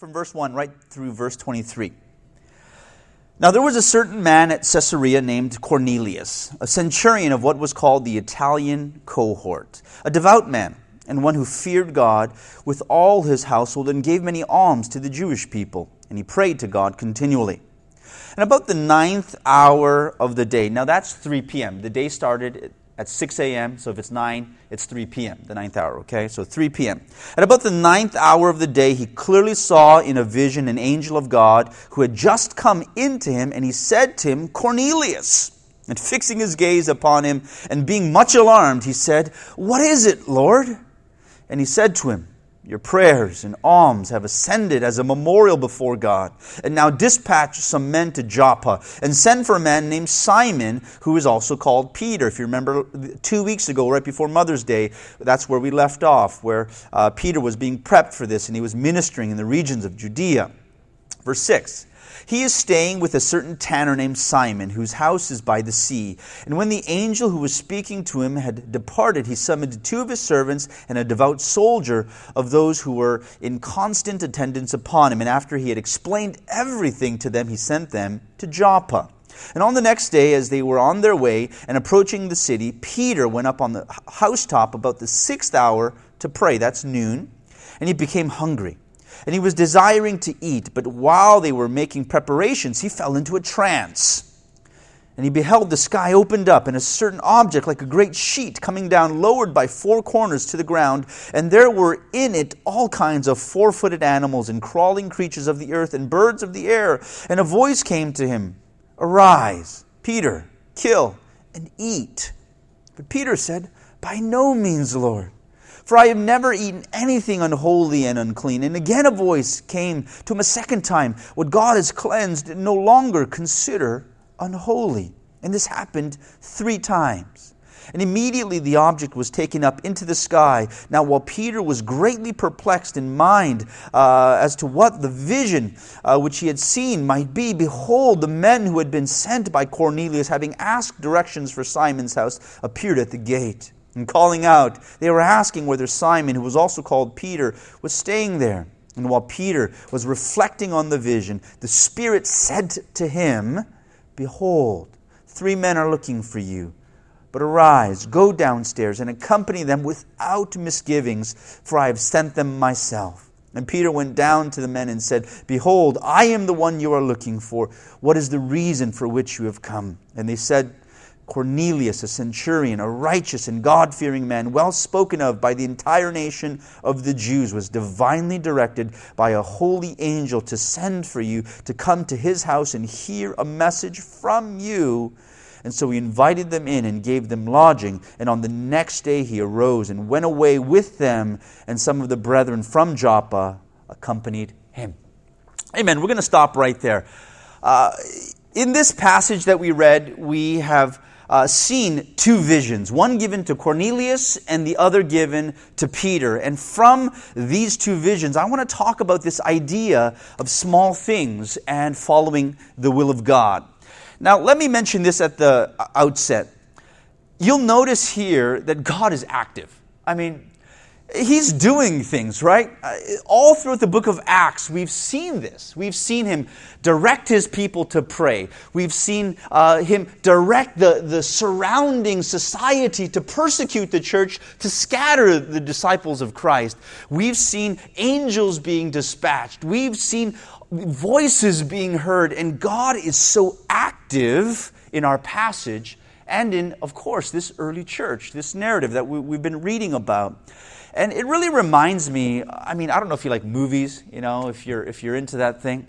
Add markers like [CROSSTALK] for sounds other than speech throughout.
from verse 1 right through verse 23. Now there was a certain man at Caesarea named Cornelius, a centurion of what was called the Italian cohort, a devout man, and one who feared God with all his household and gave many alms to the Jewish people, and he prayed to God continually. And about the ninth hour of the day, now that's 3 p.m. The day started at 6 a.m. So if it's 9, it's 3 p.m., the ninth hour, okay? So 3 p.m. At about the ninth hour of the day, he clearly saw in a vision an angel of God who had just come into him, and he said to him, Cornelius. And fixing his gaze upon him and being much alarmed, he said, What is it, Lord? And he said to him, your prayers and alms have ascended as a memorial before God. And now dispatch some men to Joppa and send for a man named Simon, who is also called Peter. If you remember two weeks ago, right before Mother's Day, that's where we left off, where uh, Peter was being prepped for this and he was ministering in the regions of Judea. Verse 6 he is staying with a certain tanner named Simon, whose house is by the sea. And when the angel who was speaking to him had departed, he summoned two of his servants and a devout soldier of those who were in constant attendance upon him. And after he had explained everything to them, he sent them to Joppa. And on the next day, as they were on their way and approaching the city, Peter went up on the housetop about the sixth hour to pray. That's noon. And he became hungry and he was desiring to eat, but while they were making preparations, he fell into a trance. And he beheld the sky opened up, and a certain object, like a great sheet, coming down, lowered by four corners to the ground. And there were in it all kinds of four footed animals, and crawling creatures of the earth, and birds of the air. And a voice came to him Arise, Peter, kill and eat. But Peter said, By no means, Lord. For I have never eaten anything unholy and unclean. And again a voice came to him a second time What God has cleansed, no longer consider unholy. And this happened three times. And immediately the object was taken up into the sky. Now, while Peter was greatly perplexed in mind uh, as to what the vision uh, which he had seen might be, behold, the men who had been sent by Cornelius, having asked directions for Simon's house, appeared at the gate. And calling out, they were asking whether Simon, who was also called Peter, was staying there. And while Peter was reflecting on the vision, the Spirit said to him, Behold, three men are looking for you. But arise, go downstairs, and accompany them without misgivings, for I have sent them myself. And Peter went down to the men and said, Behold, I am the one you are looking for. What is the reason for which you have come? And they said Cornelius, a centurion, a righteous and God fearing man, well spoken of by the entire nation of the Jews, was divinely directed by a holy angel to send for you to come to his house and hear a message from you. And so he invited them in and gave them lodging. And on the next day he arose and went away with them, and some of the brethren from Joppa accompanied him. Amen. We're going to stop right there. Uh, in this passage that we read, we have uh, seen two visions, one given to Cornelius and the other given to Peter. And from these two visions, I want to talk about this idea of small things and following the will of God. Now, let me mention this at the outset. You'll notice here that God is active. I mean, He's doing things, right? Uh, all throughout the book of Acts, we've seen this. We've seen him direct his people to pray. We've seen uh, him direct the, the surrounding society to persecute the church, to scatter the disciples of Christ. We've seen angels being dispatched. We've seen voices being heard. And God is so active in our passage and in, of course, this early church, this narrative that we, we've been reading about. And it really reminds me, I mean, I don't know if you like movies, you know, if you're, if you're into that thing,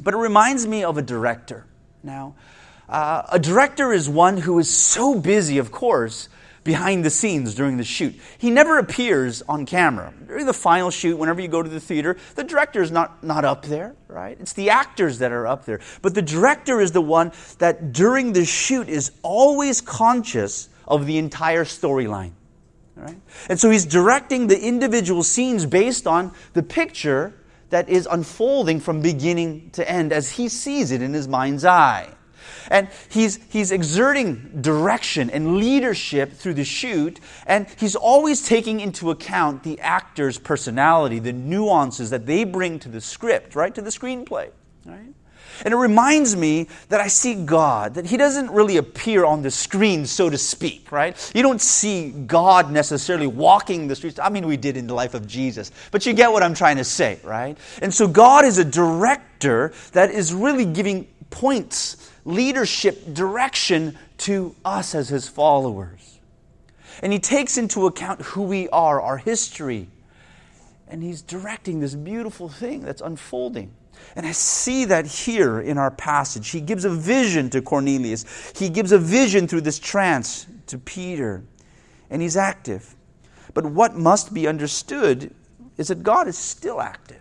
but it reminds me of a director. Now, uh, a director is one who is so busy, of course, behind the scenes during the shoot. He never appears on camera. During the final shoot, whenever you go to the theater, the director is not, not up there, right? It's the actors that are up there. But the director is the one that during the shoot is always conscious of the entire storyline. Right? And so he's directing the individual scenes based on the picture that is unfolding from beginning to end as he sees it in his mind's eye. And he's, he's exerting direction and leadership through the shoot, and he's always taking into account the actor's personality, the nuances that they bring to the script, right? To the screenplay, right? And it reminds me that I see God, that He doesn't really appear on the screen, so to speak, right? You don't see God necessarily walking the streets. I mean, we did in the life of Jesus, but you get what I'm trying to say, right? And so God is a director that is really giving points, leadership, direction to us as His followers. And He takes into account who we are, our history, and He's directing this beautiful thing that's unfolding. And I see that here in our passage. He gives a vision to Cornelius, he gives a vision through this trance to Peter, and he's active. But what must be understood is that God is still active.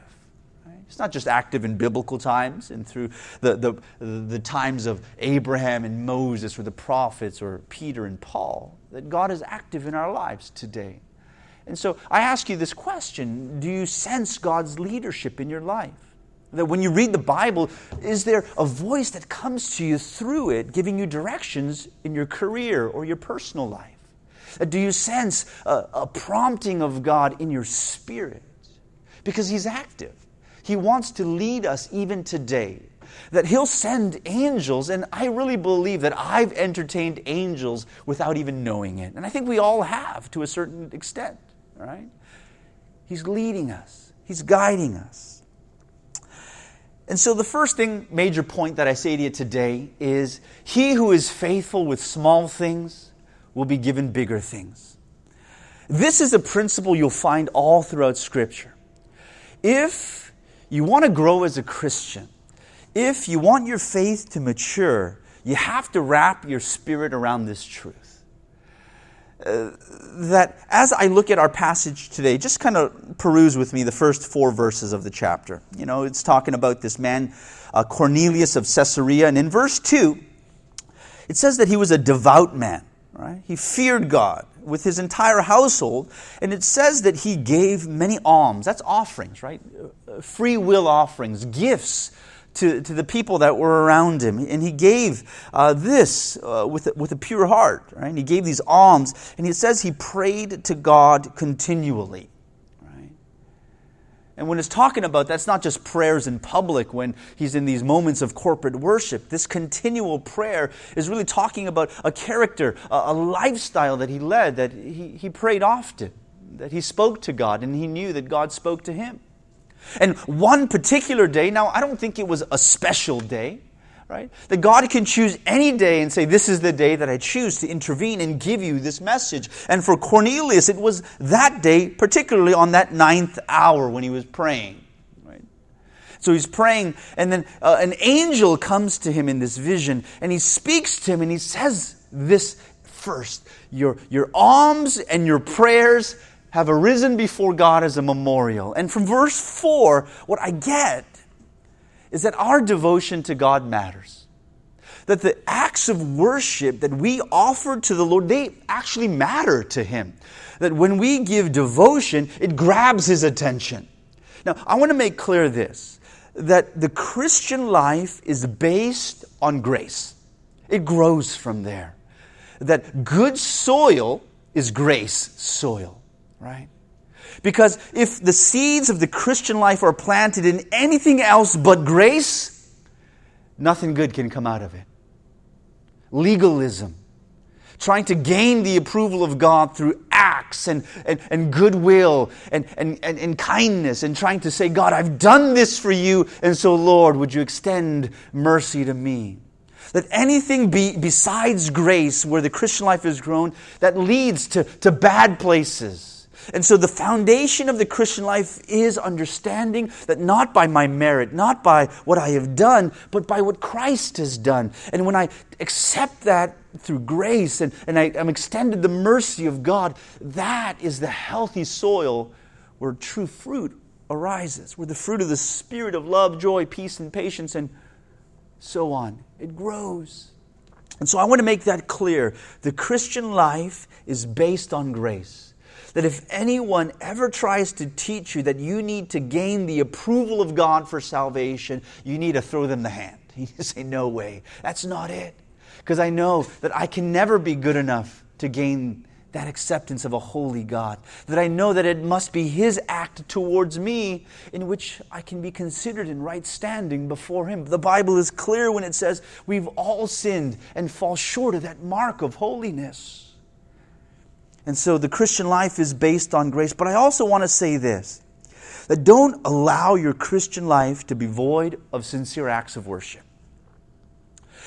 He's not just active in biblical times and through the, the, the times of Abraham and Moses or the prophets or Peter and Paul, that God is active in our lives today. And so I ask you this question Do you sense God's leadership in your life? That when you read the Bible, is there a voice that comes to you through it, giving you directions in your career or your personal life? Uh, do you sense a, a prompting of God in your spirit? Because He's active. He wants to lead us even today. That He'll send angels, and I really believe that I've entertained angels without even knowing it. And I think we all have to a certain extent, right? He's leading us, He's guiding us. And so, the first thing, major point that I say to you today is He who is faithful with small things will be given bigger things. This is a principle you'll find all throughout Scripture. If you want to grow as a Christian, if you want your faith to mature, you have to wrap your spirit around this truth that as I look at our passage today, just kind of peruse with me the first four verses of the chapter. You know, it's talking about this man, uh, Cornelius of Caesarea. And in verse 2, it says that he was a devout man, right? He feared God with his entire household. And it says that he gave many alms. That's offerings, right? Uh, free will offerings, gifts to, to the people that were around him. And he gave uh, this uh, with, a, with a pure heart, right? And he gave these alms. And he says he prayed to God continually. Right? And when it's talking about that's not just prayers in public when he's in these moments of corporate worship. This continual prayer is really talking about a character, a, a lifestyle that he led, that he, he prayed often, that he spoke to God, and he knew that God spoke to him. And one particular day, now I don't think it was a special day, right? That God can choose any day and say, This is the day that I choose to intervene and give you this message. And for Cornelius, it was that day, particularly on that ninth hour when he was praying. Right? So he's praying, and then uh, an angel comes to him in this vision, and he speaks to him, and he says this first Your, your alms and your prayers have arisen before God as a memorial. And from verse 4, what I get is that our devotion to God matters. That the acts of worship that we offer to the Lord, they actually matter to Him. That when we give devotion, it grabs His attention. Now, I want to make clear this that the Christian life is based on grace, it grows from there. That good soil is grace soil right? Because if the seeds of the Christian life are planted in anything else but grace, nothing good can come out of it. Legalism, trying to gain the approval of God through acts and, and, and goodwill and, and, and, and kindness, and trying to say, God, I've done this for you, and so, Lord, would you extend mercy to me? that anything be, besides grace, where the Christian life is grown, that leads to, to bad places. And so the foundation of the Christian life is understanding that not by my merit, not by what I have done, but by what Christ has done. And when I accept that through grace and, and I, am extended the mercy of God, that is the healthy soil where true fruit arises, where the fruit of the Spirit of love, joy, peace, and patience, and so on. It grows. And so I want to make that clear. The Christian life is based on grace that if anyone ever tries to teach you that you need to gain the approval of God for salvation, you need to throw them the hand. [LAUGHS] You need to say, No way. That's not it. Because I know that I can never be good enough to gain that acceptance of a holy God. That I know that it must be His act towards me in which I can be considered in right standing before Him. The Bible is clear when it says we've all sinned and fall short of that mark of holiness. And so the Christian life is based on grace. But I also want to say this that don't allow your Christian life to be void of sincere acts of worship.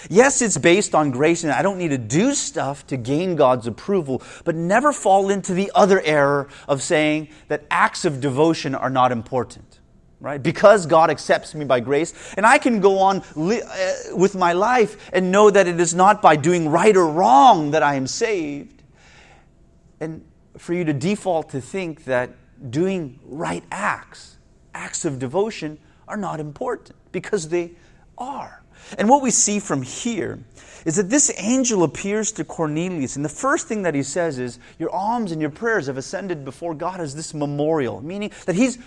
Yes, it's based on grace, and I don't need to do stuff to gain God's approval, but never fall into the other error of saying that acts of devotion are not important. Right? Because God accepts me by grace, and I can go on li- uh, with my life and know that it is not by doing right or wrong that I am saved. And for you to default to think that doing right acts, acts of devotion, are not important because they are. And what we see from here is that this angel appears to Cornelius, and the first thing that he says is, Your alms and your prayers have ascended before God as this memorial, meaning that he's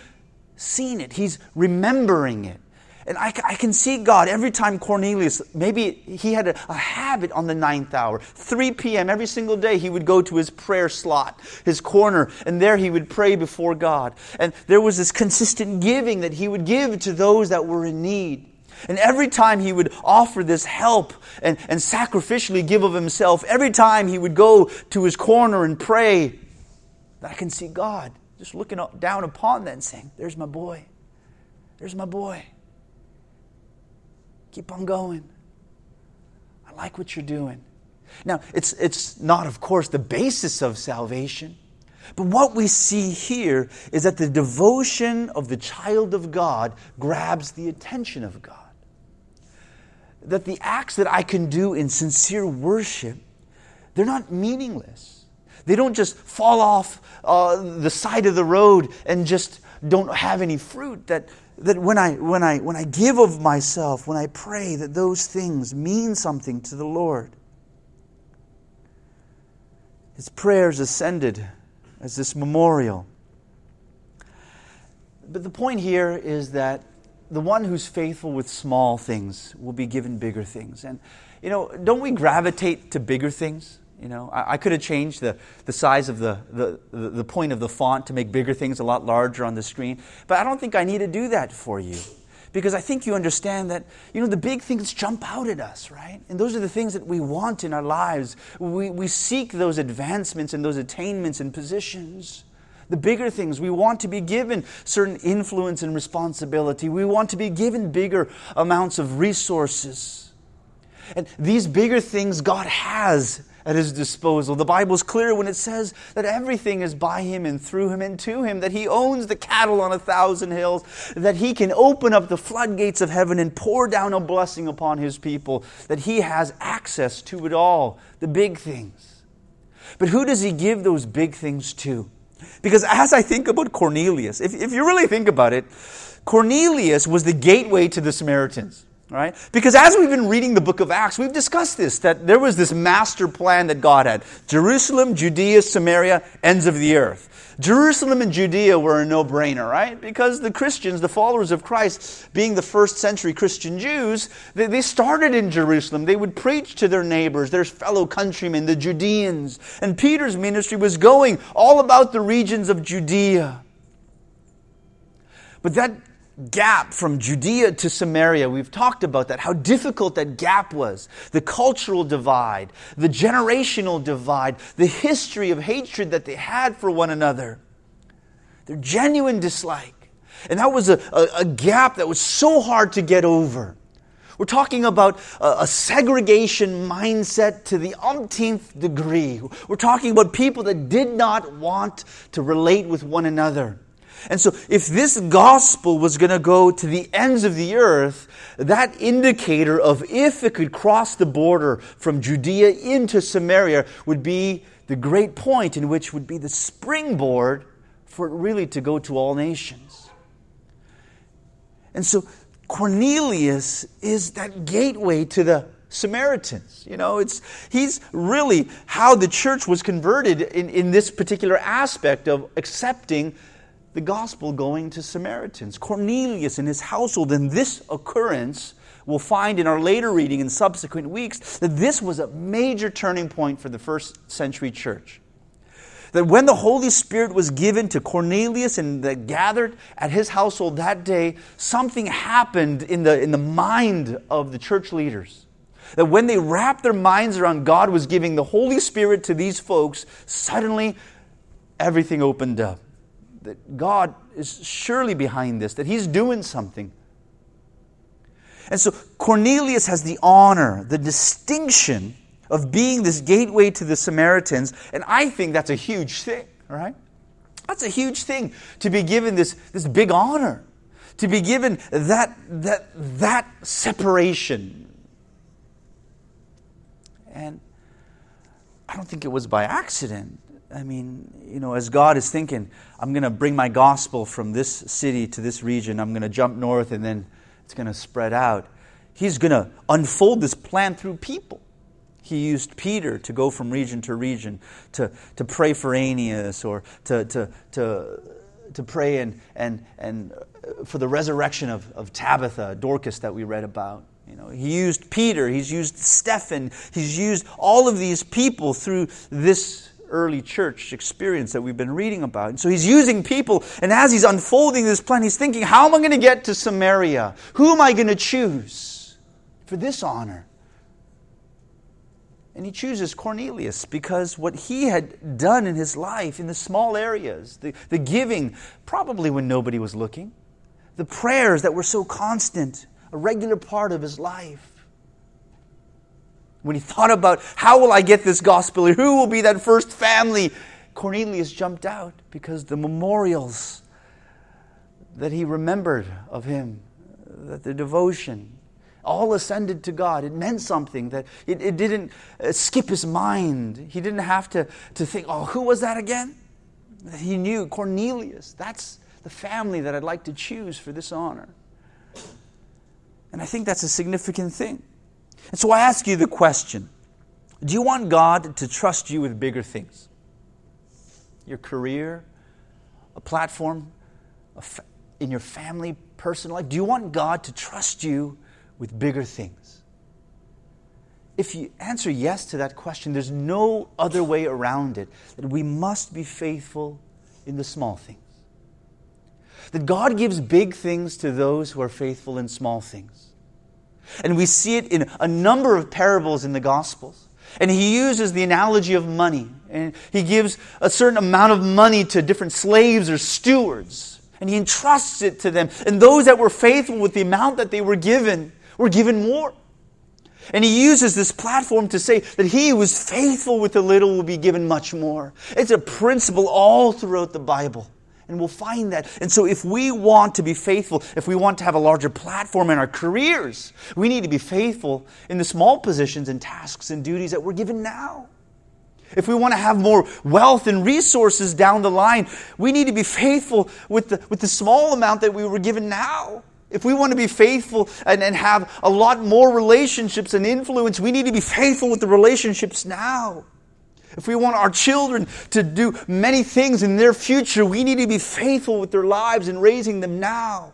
seen it, he's remembering it. And I, I, can see God every time Cornelius, maybe he had a, a, habit on the ninth hour, 3 p.m. every single day, he would go to his prayer slot, his corner, and there he would pray before God. And there was this consistent giving that he would give to those that were in need. And every time he would offer this help and, and sacrificially give of himself, every time he would go to his corner and pray, I can see God just looking down upon that and saying, There's my boy. There's my boy. Keep on going. I like what you're doing. Now, it's, it's not, of course, the basis of salvation. But what we see here is that the devotion of the child of God grabs the attention of God that the acts that I can do in sincere worship, they're not meaningless. They don't just fall off uh, the side of the road and just don't have any fruit. That, that when, I, when, I, when I give of myself, when I pray, that those things mean something to the Lord. His prayers ascended as this memorial. But the point here is that the one who's faithful with small things will be given bigger things. And, you know, don't we gravitate to bigger things? You know, I, I could have changed the, the size of the, the, the point of the font to make bigger things a lot larger on the screen, but I don't think I need to do that for you. Because I think you understand that, you know, the big things jump out at us, right? And those are the things that we want in our lives. We, we seek those advancements and those attainments and positions the bigger things. We want to be given certain influence and responsibility. We want to be given bigger amounts of resources. And these bigger things God has at his disposal. The Bible is clear when it says that everything is by him and through him and to him, that he owns the cattle on a thousand hills, that he can open up the floodgates of heaven and pour down a blessing upon his people, that he has access to it all, the big things. But who does he give those big things to? Because as I think about Cornelius, if, if you really think about it, Cornelius was the gateway to the Samaritans. Right? Because as we've been reading the book of Acts, we've discussed this that there was this master plan that God had Jerusalem, Judea, Samaria, ends of the earth. Jerusalem and Judea were a no brainer, right? Because the Christians, the followers of Christ, being the first century Christian Jews, they, they started in Jerusalem. They would preach to their neighbors, their fellow countrymen, the Judeans. And Peter's ministry was going all about the regions of Judea. But that gap from Judea to Samaria. We've talked about that, how difficult that gap was. The cultural divide, the generational divide, the history of hatred that they had for one another, their genuine dislike. And that was a, a, a gap that was so hard to get over. We're talking about a, a segregation mindset to the umpteenth degree. We're talking about people that did not want to relate with one another. And so, if this gospel was going to go to the ends of the earth, that indicator of if it could cross the border from Judea into Samaria would be the great point in which would be the springboard for it really to go to all nations. And so, Cornelius is that gateway to the Samaritans. You know, it's, he's really how the church was converted in, in this particular aspect of accepting the gospel going to Samaritans. Cornelius and his household, and this occurrence we'll find in our later reading in subsequent weeks that this was a major turning point for the first century church. That when the Holy Spirit was given to Cornelius and that gathered at his household that day, something happened in the, in the mind of the church leaders. That when they wrapped their minds around God was giving the Holy Spirit to these folks, suddenly everything opened up. That God is surely behind this, that He's doing something. And so Cornelius has the honor, the distinction of being this gateway to the Samaritans, and I think that's a huge thing, right? That's a huge thing to be given this, this big honor, to be given that, that, that separation. And I don't think it was by accident. I mean, you know, as God is thinking, I'm going to bring my gospel from this city to this region, I'm going to jump north and then it's going to spread out. He's going to unfold this plan through people. He used Peter to go from region to region to, to pray for Aeneas or to, to, to, to pray and, and, and for the resurrection of, of Tabitha, Dorcas, that we read about. You know, he used Peter, he's used Stephen, he's used all of these people through this early church experience that we've been reading about. And so he's using people, and as he's unfolding this plan, he's thinking, how am I going to get to Samaria? Who am I going to choose for this honor? And he chooses Cornelius because what he had done in his life in the small areas, the, the giving, probably when nobody was looking, the prayers that were so constant, a regular part of his life. When he thought about how will I get this gospel, who will be that first family, Cornelius jumped out because the memorials that he remembered of him, that the devotion, all ascended to God. It meant something, that it, it didn't uh, skip his mind. He didn't have to, to think, oh, who was that again? He knew Cornelius. That's the family that I'd like to choose for this honor. And I think that's a significant thing. And so I ask you the question Do you want God to trust you with bigger things? Your career, a platform, a fa- in your family, personal life? Do you want God to trust you with bigger things? If you answer yes to that question, there's no other way around it. That we must be faithful in the small things. That God gives big things to those who are faithful in small things. And we see it in a number of parables in the Gospels. And he uses the analogy of money. And he gives a certain amount of money to different slaves or stewards. And he entrusts it to them. And those that were faithful with the amount that they were given were given more. And he uses this platform to say that he who is faithful with the little will be given much more. It's a principle all throughout the Bible. And we'll find that. And so, if we want to be faithful, if we want to have a larger platform in our careers, we need to be faithful in the small positions and tasks and duties that we're given now. If we want to have more wealth and resources down the line, we need to be faithful with the, with the small amount that we were given now. If we want to be faithful and, and have a lot more relationships and influence, we need to be faithful with the relationships now. If we want our children to do many things in their future, we need to be faithful with their lives and raising them now.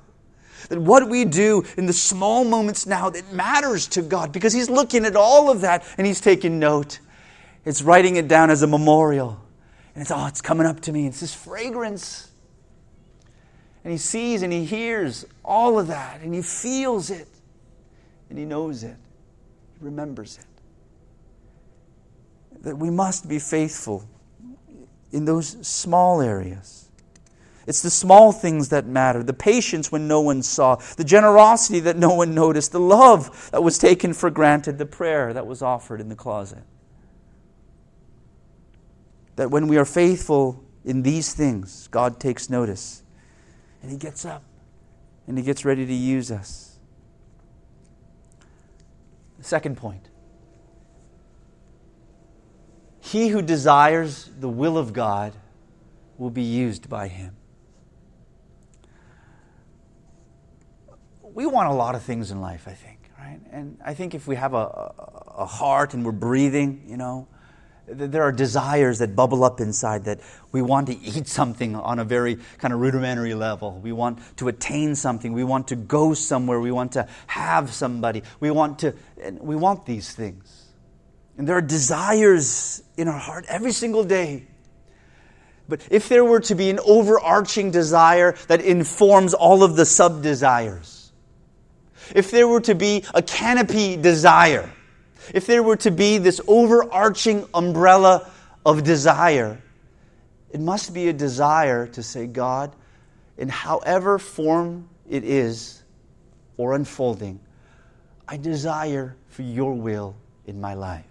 That what we do in the small moments now that matters to God because He's looking at all of that and He's taking note. It's writing it down as a memorial. And it's, oh, it's coming up to me. It's this fragrance. And He sees and He hears all of that and He feels it and He knows it. He remembers it that we must be faithful in those small areas. It's the small things that matter. The patience when no one saw, the generosity that no one noticed, the love that was taken for granted, the prayer that was offered in the closet. That when we are faithful in these things, God takes notice. And He gets up. And He gets ready to use us. Second point he who desires the will of God will be used by him. We want a lot of things in life, I think, right? And I think if we have a, a heart and we're breathing, you know, there are desires that bubble up inside that we want to eat something on a very kind of rudimentary level. We want to attain something. We want to go somewhere. We want to have somebody. We want to, we want these things. And there are desires in our heart every single day. But if there were to be an overarching desire that informs all of the sub desires, if there were to be a canopy desire, if there were to be this overarching umbrella of desire, it must be a desire to say, God, in however form it is or unfolding, I desire for your will in my life.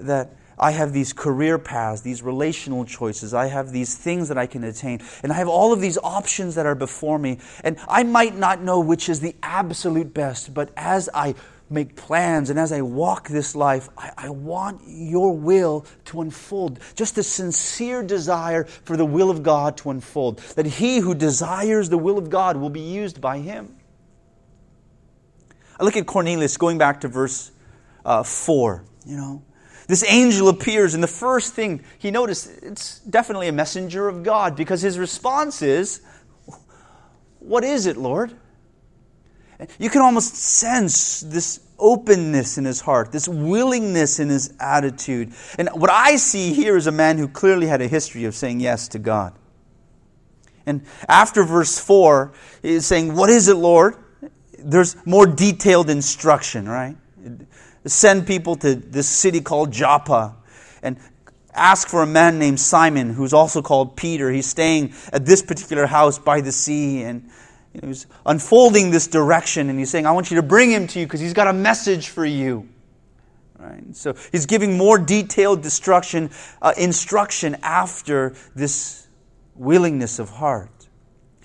That I have these career paths, these relational choices. I have these things that I can attain. And I have all of these options that are before me. And I might not know which is the absolute best, but as I make plans and as I walk this life, I, I, want your will to unfold. Just a sincere desire for the will of God to unfold. That he who desires the will of God will be used by him. I look at Cornelius, going back to verse uh, 4. You know, this angel appears, and the first thing he noticed, it's definitely a messenger of God because his response is, What is it, Lord? You can almost sense this openness in his heart, this willingness in his attitude. And what I see here is a man who clearly had a history of saying yes to God. And after verse 4, is saying, What is it, Lord? There's more detailed instruction, right? Send people to this city called Joppa and ask for a man named Simon, who's also called Peter. He's staying at this particular house by the sea. And he's unfolding this direction and he's saying, I want you to bring him to you because he's got a message for you. Right? So he's giving more detailed destruction, uh, instruction after this willingness of heart.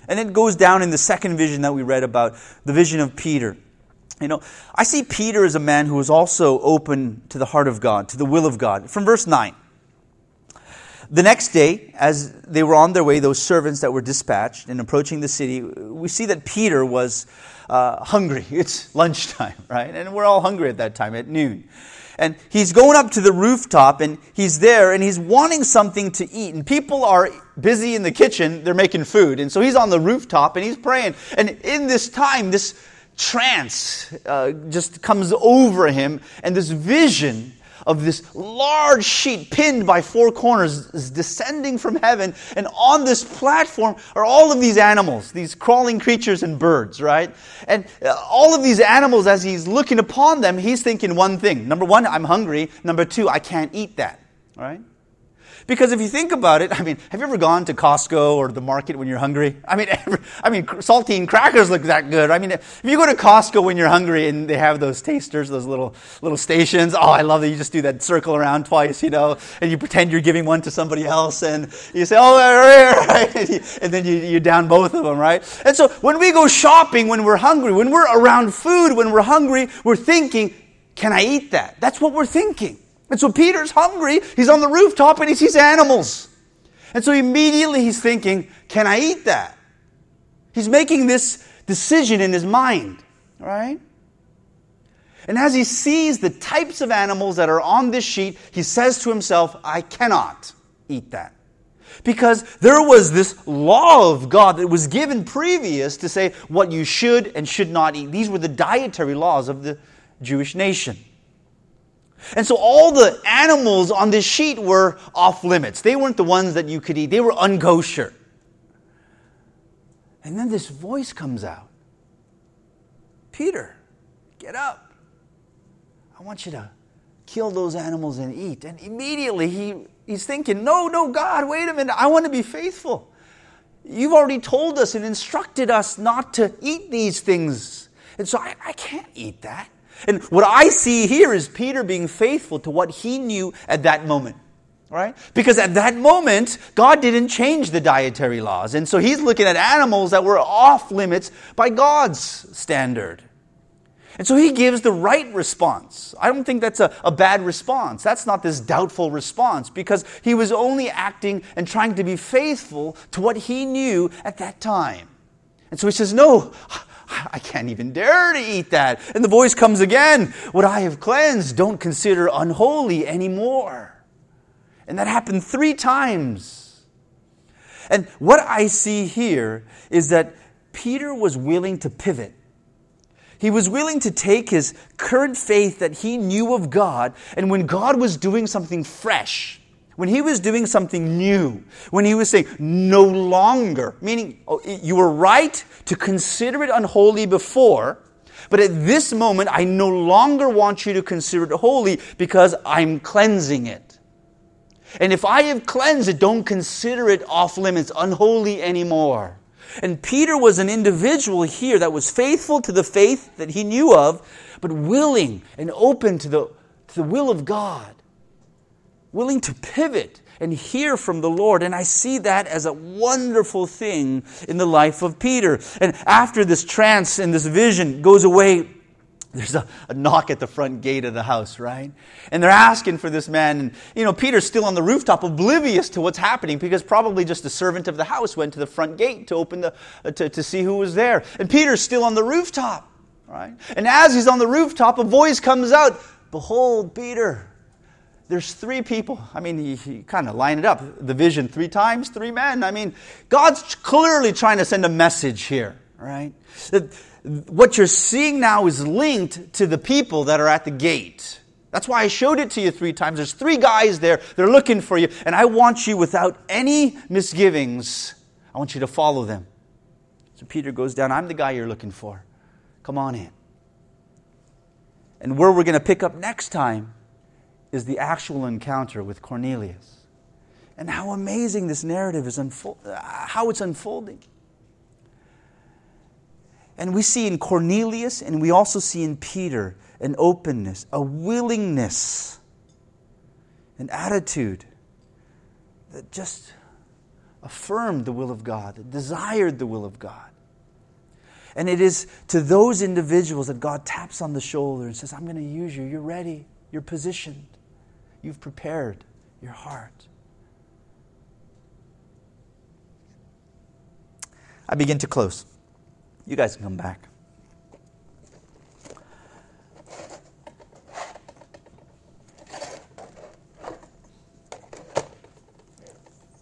And it goes down in the second vision that we read about, the vision of Peter. You know, I see Peter as a man who was also open to the heart of God, to the will of God. From verse 9. The next day, as they were on their way, those servants that were dispatched and approaching the city, we see that Peter was uh, hungry. [LAUGHS] It's lunchtime, [LAUGHS] right? And we're all hungry at that time, at noon. And he's going up to the rooftop and he's there and he's wanting something to eat. And people are busy in the kitchen, they're making food. And so he's on the rooftop and he's praying. And in this time, this trance uh, just comes over him and this vision of this large sheet pinned by four corners is descending from heaven. And on this platform are all of these animals, these crawling creatures and birds, right? And uh, all of these animals, as he's looking upon them, he's thinking one thing. Number one, I'm hungry. Number two, I can't eat that, right? Because if you think about it, I mean, have you ever gone to Costco or the market when you're hungry? I mean, [LAUGHS] every, I mean, saltine crackers look that good. I mean, if you go to Costco when you're hungry and they have those tasters, those little little stations, oh, I love that you just do that circle around twice, you know, and you pretend you're giving one to somebody else, and you say, oh, [LAUGHS] right, and, you, and then you, you down both of them, right? And so when we go shopping, when we're hungry, when we're around food, when we're hungry, we're thinking, can I eat that? That's what we're thinking. And so Peter's hungry. He's on the rooftop and he sees animals. And so immediately he's thinking, can I eat that? He's making this decision in his mind, right? And as he sees the types of animals that are on this sheet, he says to himself, I cannot eat that. Because there was this law of God that was given previous to say what you should and should not eat. These were the dietary laws of the Jewish nation. And so all the animals on this sheet were off limits. They weren't the ones that you could eat, they were unkosher. And then this voice comes out Peter, get up. I want you to kill those animals and eat. And immediately he, he's thinking, No, no, God, wait a minute. I want to be faithful. You've already told us and instructed us not to eat these things. And so I, I can't eat that. And what I see here is Peter being faithful to what he knew at that moment. Right? Because at that moment, God didn't change the dietary laws. And so he's looking at animals that were off limits by God's standard. And so he gives the right response. I don't think that's a, a, bad response. That's not this doubtful response because he was only acting and trying to be faithful to what he knew at that time. And so he says, No, [SIGHS] I can't even dare to eat that. And the voice comes again What I have cleansed, don't consider unholy anymore. And that happened three times. And what I see here is that Peter was willing to pivot. He was willing to take his current faith that he knew of God, and when God was doing something fresh, when he was doing something new, when he was saying, no longer, meaning oh, you were right to consider it unholy before, but at this moment, I no longer want you to consider it holy because I'm cleansing it. And if I have cleansed it, don't consider it off limits, unholy anymore. And Peter was an individual here that was faithful to the faith that he knew of, but willing and open to the, to the will of God, willing to pivot and hear from the Lord. And I see that as a wonderful thing in the life of Peter. And after this trance and this vision goes away, there's a, a, knock at the front gate of the house, right? And they're asking for this man. And, you know, Peter's still on the rooftop, oblivious to what's happening, because probably just a servant of the house went to the front gate to open the, uh, to, to see who was there. And Peter's still on the rooftop, right? And as he's on the rooftop, a voice comes out Behold, Peter. There's three people. I mean, he, kind of lined it up. The vision three times, three men. I mean, God's clearly trying to send a message here, right? That what you're seeing now is linked to the people that are at the gate. That's why I showed it to you three times. There's three guys there. They're looking for you. And I want you, without any misgivings, I want you to follow them. So Peter goes down. I'm the guy you're looking for. Come on in. And where we're going to pick up next time is the actual encounter with Cornelius. And how amazing this narrative is unfold, uh, how it's unfolding. And we see in Cornelius and we also see in Peter an openness, a willingness, an attitude that just affirmed the will of God, that desired the will of God. And it is to those individuals that God taps on the shoulder and says, I'm going to use you. You're ready. You're positioned. You've prepared your heart. I begin to close. You guys can come back.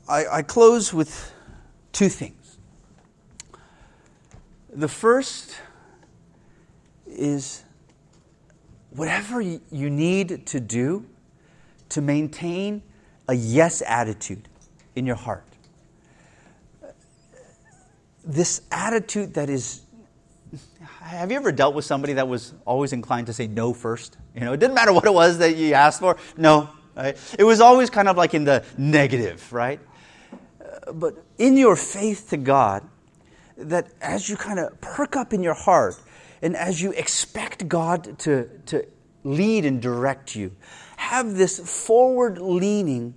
I, I close with two things. The first is whatever you need to do to maintain a yes attitude in your heart this attitude that is have you ever dealt with somebody that was always inclined to say no first? You know, it didn't matter what it was that you asked for. No, right? It was always kind of like in the negative, right? Uh, but in your faith to God, that as you kind of perk up in your heart and as you expect God to, to lead and direct you, have this forward leaning,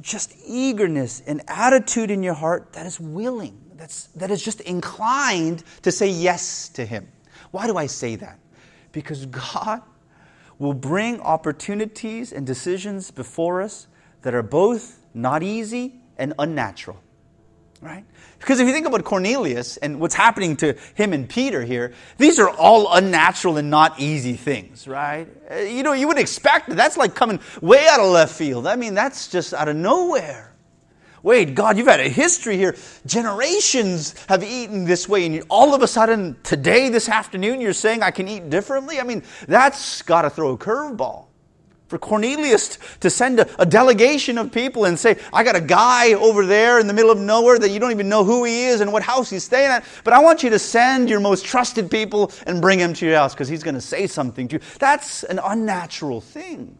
just eagerness and attitude in your heart that is willing that's, that is just inclined to say yes to Him. Why do I say that? Because God will bring opportunities and decisions before us that are both not easy and unnatural. Right? Because if you think about Cornelius and what's happening to him and Peter here, these are all unnatural and not easy things, right? Uh, you know, you would expect that. that's like coming way out of left field. I mean, that's just out of nowhere. Wait, God, you've had a history here. Generations have eaten this way, and all of a sudden, today, this afternoon, you're saying I can eat differently? I mean, that's got to throw a curveball. For Cornelius to send a, a, delegation of people and say, I got a guy over there in the middle of nowhere that you don't even know who he is and what house he's staying at, but I want you to send your most trusted people and bring him to your house because he's going to say something to you. That's an unnatural thing.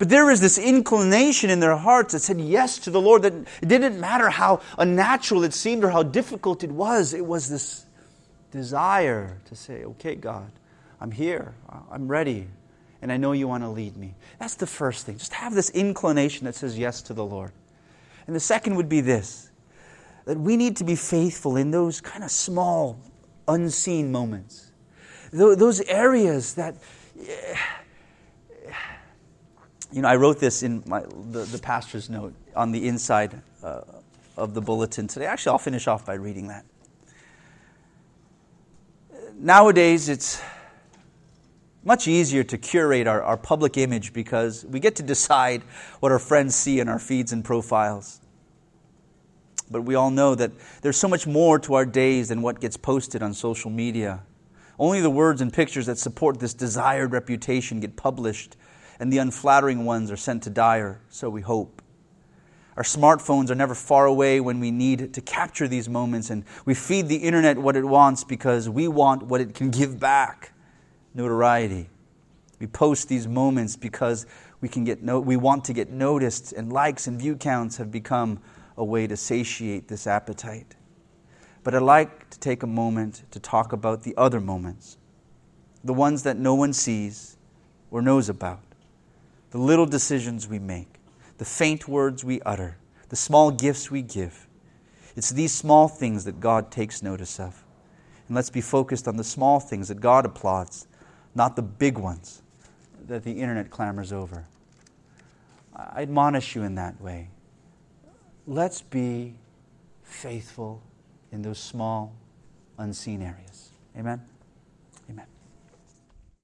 But there is this inclination in their hearts that said yes to the Lord, that it didn't matter how unnatural it seemed or how difficult it was. It was this desire to say, okay, God, I'm here, I'm ready, and I know you want to lead me. That's the first thing. Just have this inclination that says yes to the Lord. And the second would be this that we need to be faithful in those kind of small, unseen moments. Those areas that you know, I wrote this in my, the, the pastor's note on the inside uh, of the bulletin today. Actually, I'll finish off by reading that. Nowadays, it's Much easier to curate our, our public image because we get to decide what our friends see in our feeds and profiles. But we all know that there's so much more to our days than what gets posted on social media. Only the words and pictures that support this desired reputation get published, and the unflattering ones are sent to die, so we hope. Our smartphones are never far away when we need to capture these moments, and we feed the internet what it wants because we want what it can give back notoriety. We post these moments because we, can get no, we want to get noticed, and likes and view counts have become a way to satiate this appetite. But I'd like to take a moment to talk about the other moments, the ones that no one sees or knows about, the little decisions we make, the faint words we utter, the small gifts we give. It's these small things that God takes notice of. And let's be focused on the small things that God applauds, not the big ones that the internet clamors over. I admonish you in that way let's be faithful in those small, unseen areas. Amen?